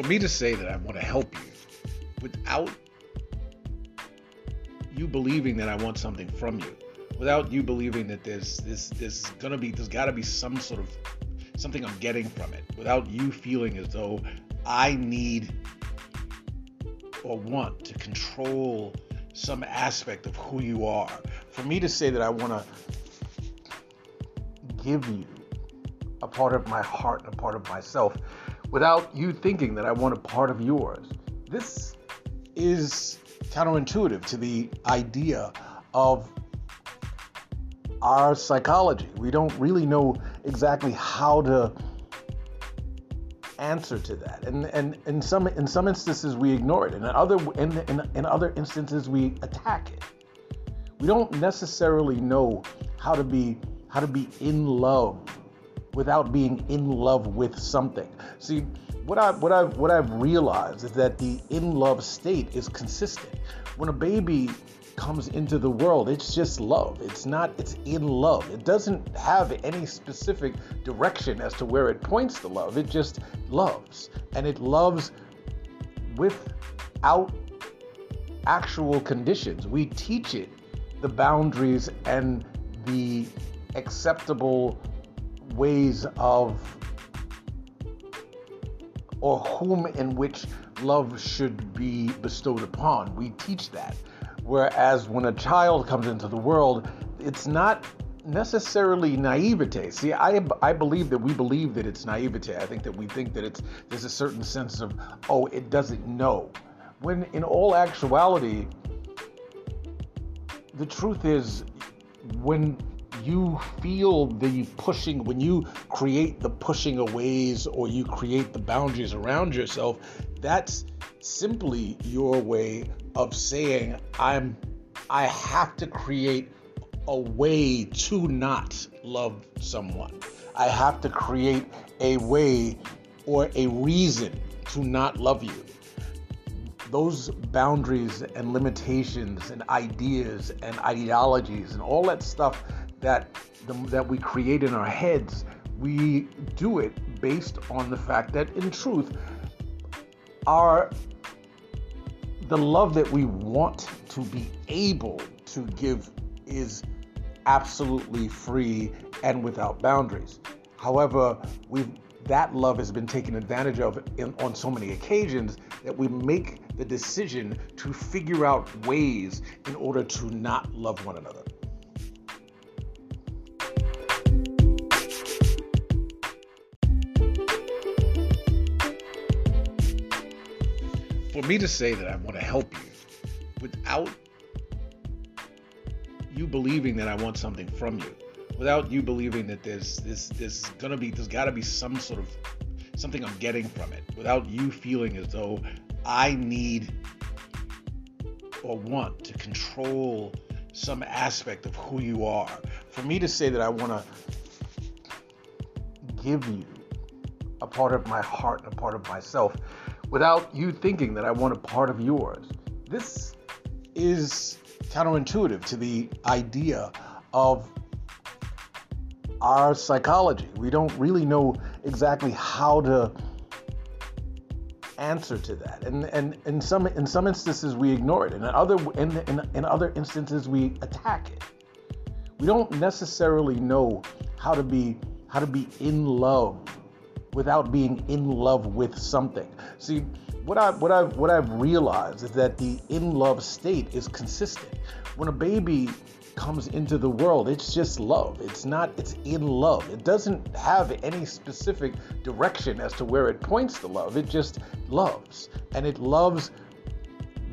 for me to say that I want to help you without you believing that I want something from you, without you believing that there's this there's gonna be there's gotta be some sort of something I'm getting from it, without you feeling as though I need or want to control some aspect of who you are. For me to say that I want to give you a part of my heart and a part of myself without you thinking that I want a part of yours. This is counterintuitive to the idea of our psychology. We don't really know exactly how to answer to that. And and in some in some instances we ignore it. And in other in, in, in other instances we attack it. We don't necessarily know how to be how to be in love without being in love with something. See, what I what I what I've realized is that the in love state is consistent. When a baby comes into the world, it's just love. It's not it's in love. It doesn't have any specific direction as to where it points to love. It just loves. And it loves without actual conditions. We teach it the boundaries and the acceptable ways of or whom in which love should be bestowed upon. We teach that. Whereas when a child comes into the world, it's not necessarily naivete. See, I, I believe that we believe that it's naivete. I think that we think that it's there's a certain sense of oh, it doesn't know. When in all actuality, the truth is when you feel the pushing, when you create the pushing aways or you create the boundaries around yourself, that's simply your way of saying, I'm I have to create a way to not love someone. I have to create a way or a reason to not love you. Those boundaries and limitations and ideas and ideologies and all that stuff that the, that we create in our heads, we do it based on the fact that in truth, our the love that we want to be able to give is absolutely free and without boundaries. However, we that love has been taken advantage of in, on so many occasions that we make the decision to figure out ways in order to not love one another. For me to say that I want to help you without you believing that I want something from you, without you believing that there's this there's gonna be there's gotta be some sort of something I'm getting from it, without you feeling as though I need or want to control some aspect of who you are. For me to say that I want to give you a part of my heart and a part of myself without you thinking that I want a part of yours. This is counterintuitive to the idea of our psychology. We don't really know exactly how to answer to that. And and in some in some instances we ignore it. And in other in, in, in other instances we attack it. We don't necessarily know how to be how to be in love without being in love with something. See, what I what I what I've realized is that the in love state is consistent. When a baby comes into the world, it's just love. It's not it's in love. It doesn't have any specific direction as to where it points to love. It just loves. And it loves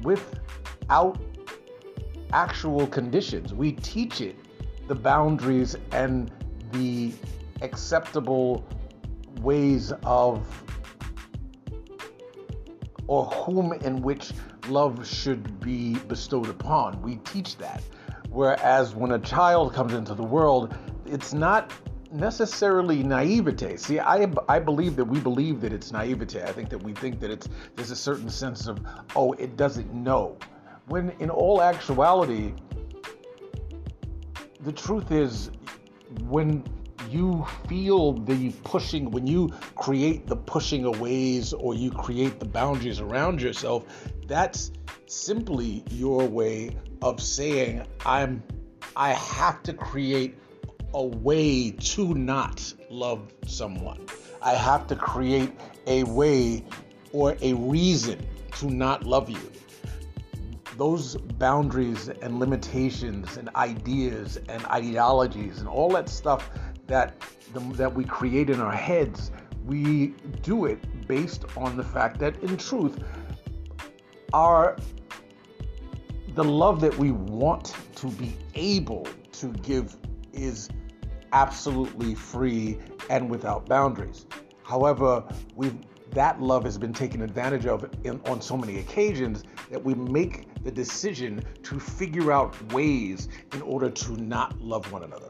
without actual conditions. We teach it the boundaries and the acceptable ways of or whom in which love should be bestowed upon. We teach that. Whereas when a child comes into the world, it's not necessarily naivete. See, I, I believe that we believe that it's naivete. I think that we think that it's there's a certain sense of oh, it doesn't know. When in all actuality, the truth is when you feel the pushing, when you create the pushing aways or you create the boundaries around yourself, that's simply your way of saying, I'm I have to create a way to not love someone. I have to create a way or a reason to not love you. Those boundaries and limitations and ideas and ideologies and all that stuff that the, that we create in our heads, we do it based on the fact that in truth, our the love that we want to be able to give is absolutely free and without boundaries. However, we that love has been taken advantage of in, on so many occasions that we make the decision to figure out ways in order to not love one another.